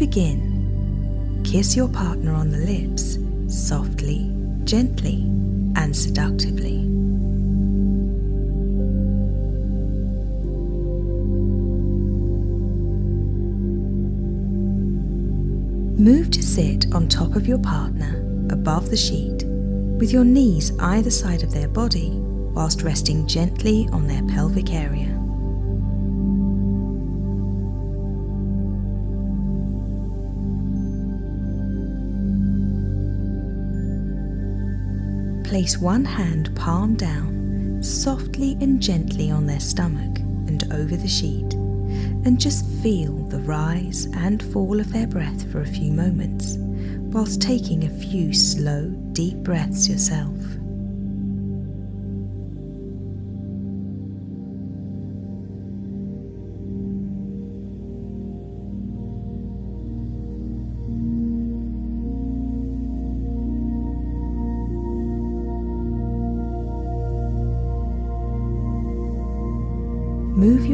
begin, kiss your partner on the lips softly, gently, and seductively. Move to sit on top of your partner above the sheet with your knees either side of their body whilst resting gently on their pelvic area. Place one hand palm down, softly and gently on their stomach and over the sheet and just feel the rise and fall of their breath for a few moments, whilst taking a few slow, deep breaths yourself.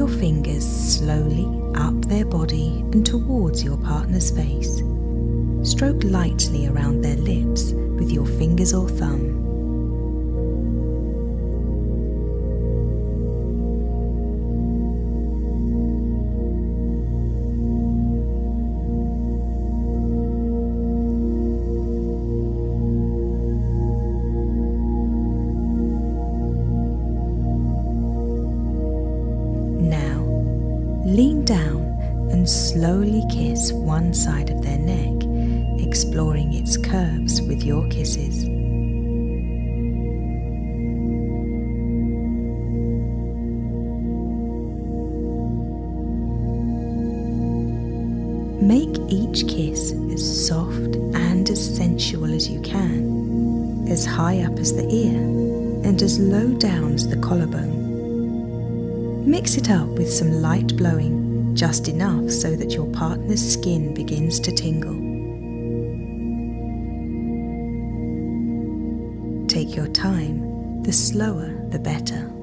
Your fingers slowly up their body and towards your partner's face. Stroke lightly around their lips with your fingers or thumb. One side of their neck, exploring its curves with your kisses. Make each kiss as soft and as sensual as you can, as high up as the ear and as low down as the collarbone. Mix it up with some light blowing, just enough so that your partner's skin begins to tingle. Take your time, the slower the better.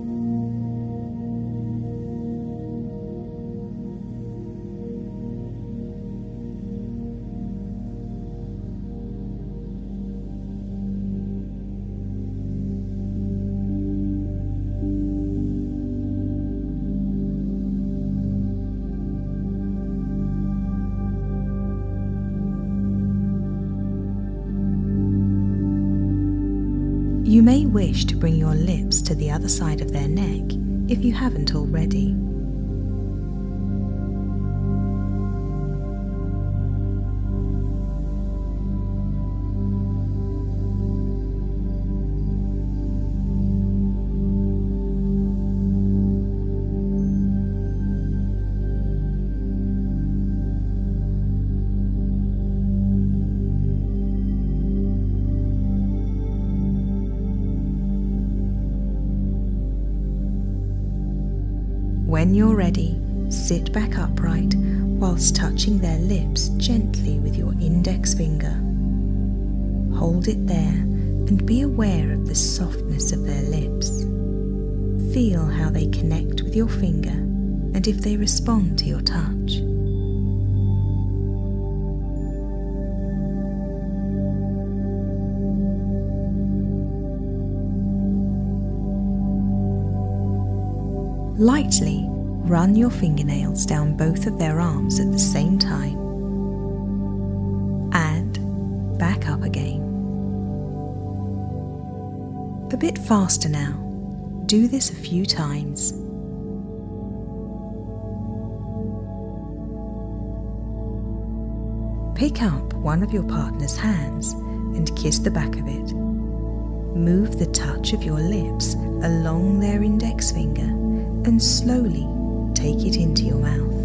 You may wish to bring your lips to the other side of their neck if you haven't already. When you're ready, sit back upright whilst touching their lips gently with your index finger. Hold it there and be aware of the softness of their lips. Feel how they connect with your finger and if they respond to your touch. Lightly run your fingernails down both of their arms at the same time and back up again. A bit faster now. Do this a few times. Pick up one of your partner's hands and kiss the back of it. Move the touch of your lips along their index finger and slowly take it into your mouth.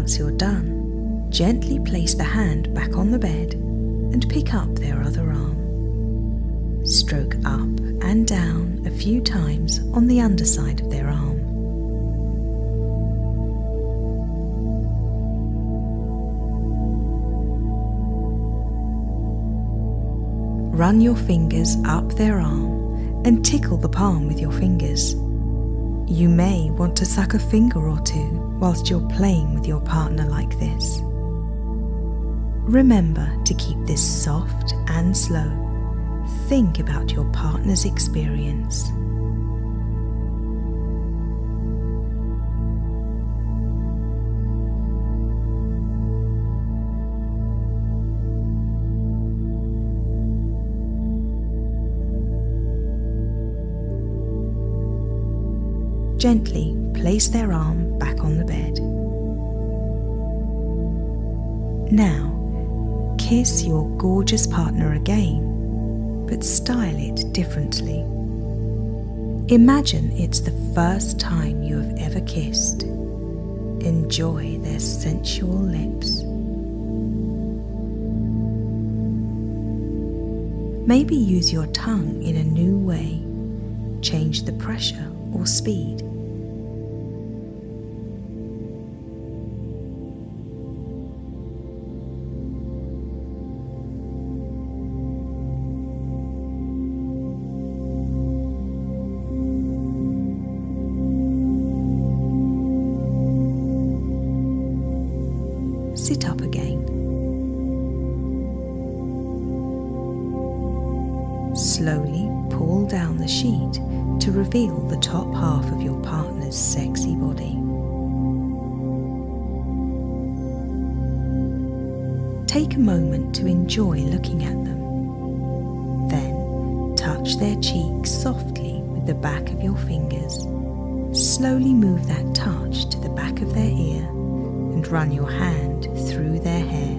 Once you're done, gently place the hand back on the bed and pick up their other arm. Stroke up and down a few times on the underside of their arm. Run your fingers up their arm and tickle the palm with your fingers. You may want to suck a finger or two whilst you're playing with your partner like this. Remember to keep this soft and slow. Think about your partner's experience. Gently place their arm back on the bed. Now, kiss your gorgeous partner again, but style it differently. Imagine it's the first time you have ever kissed. Enjoy their sensual lips. Maybe use your tongue in a new way. Change the pressure or speed. Sit up again. Slowly pull down the sheet to reveal the top half of your partner's sexy body. Take a moment to enjoy looking at them. Then touch their cheeks softly with the back of your fingers. Slowly move that touch to the back of their ear and run your hand through their hair.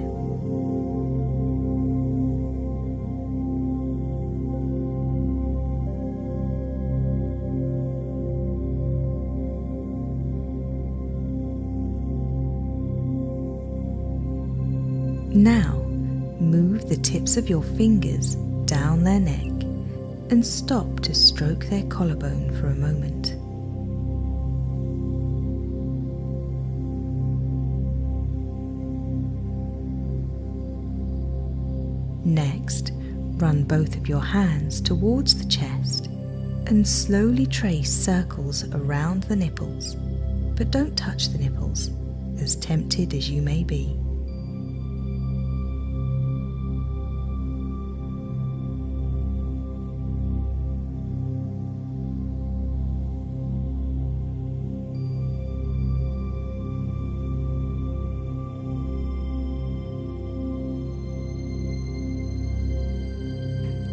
Now, move the tips of your fingers down their neck and stop to stroke their collarbone for a moment. Run both of your hands towards the chest and slowly trace circles around the nipples, but don't touch the nipples, as tempted as you may be.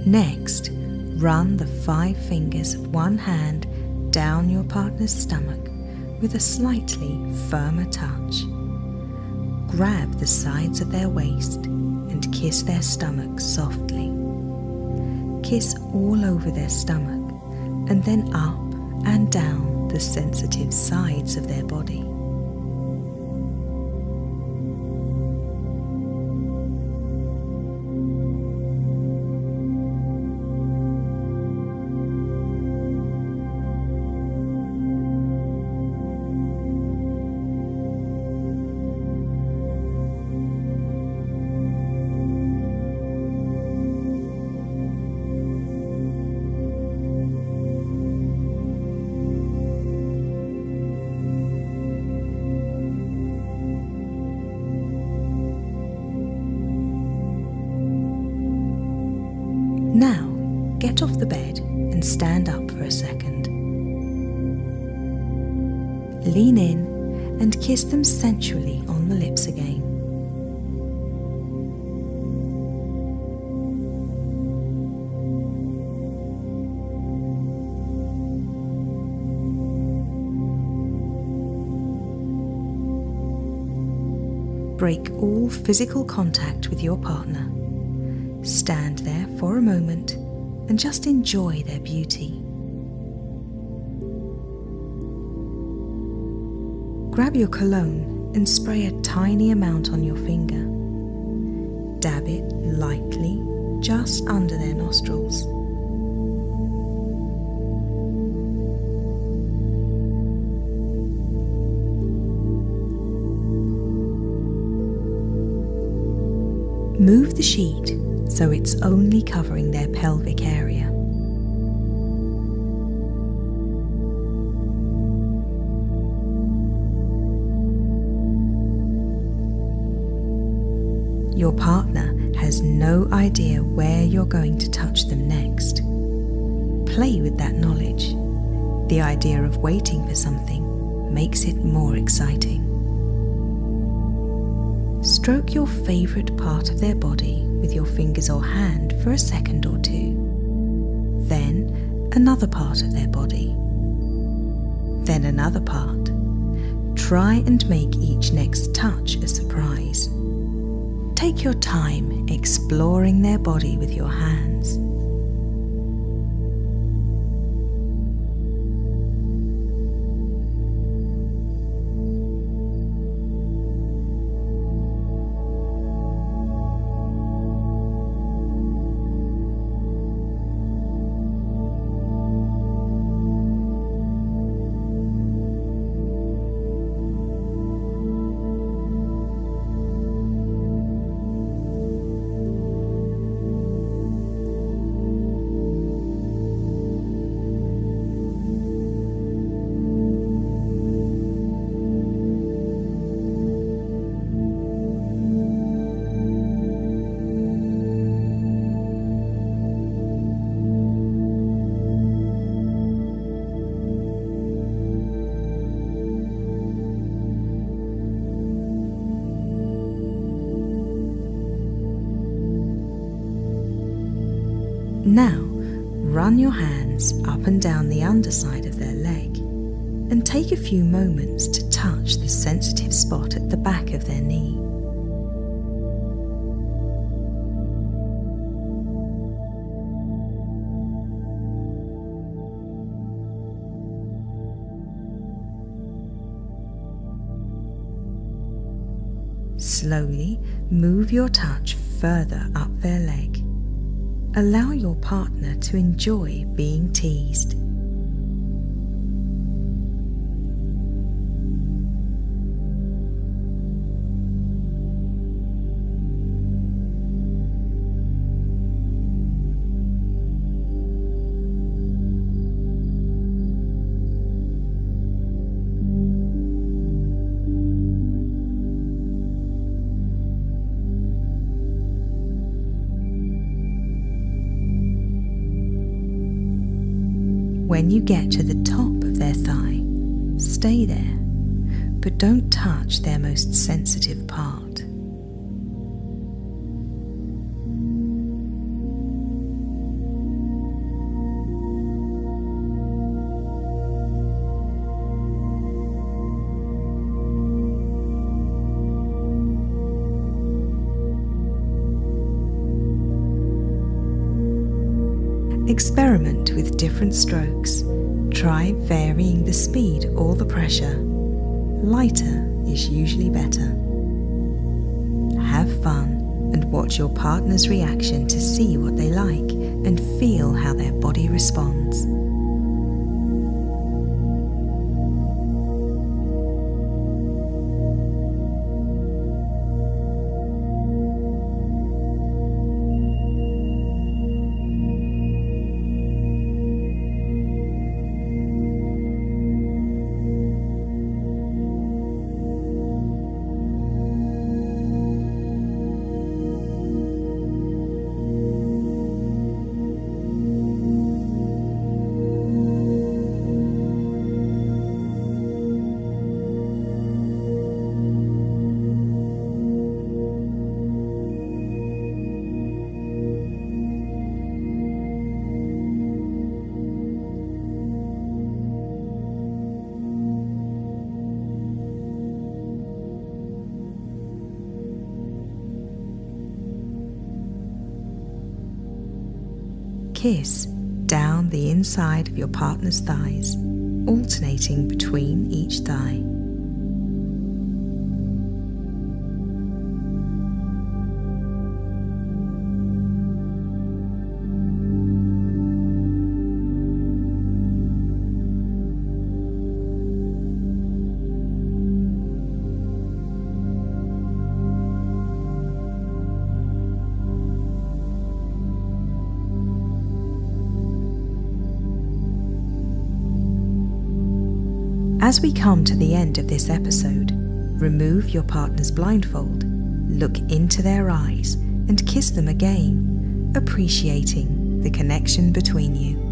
Next, run the five fingers of one hand down your partner's stomach with a slightly firmer touch. Grab the sides of their waist and kiss their stomach softly. Kiss all over their stomach and then up and down the sensitive sides of their body. Kiss them sensually on the lips again. Break all physical contact with your partner. Stand there for a moment and just enjoy their beauty. Grab your cologne and spray a tiny amount on your finger. Dab it lightly just under their nostrils. Move the sheet so it's only covering their pelvic area. Your partner has no idea where you're going to touch them next. Play with that knowledge. The idea of waiting for something makes it more exciting. Stroke your favourite part of their body with your fingers or hand for a second or two. Then another part of their body. Then another part. Try and make each next touch a surprise. Take your time exploring their body with your hands. Now, run your hands up and down the underside of their leg and take a few moments to touch the sensitive spot at the back of their knee. Slowly move your touch further up their leg. Allow your partner to enjoy being teased. When you get to the top of their thigh, stay there, but don't touch their most sensitive part. Experiment with different strokes. Try varying the speed or the pressure. Lighter is usually better. Have fun and watch your partner's reaction to see what they like and feel how their body responds. Kiss down the inside of your partner's thighs, alternating between each thigh. As we come to the end of this episode, remove your partner's blindfold, look into their eyes, and kiss them again, appreciating the connection between you.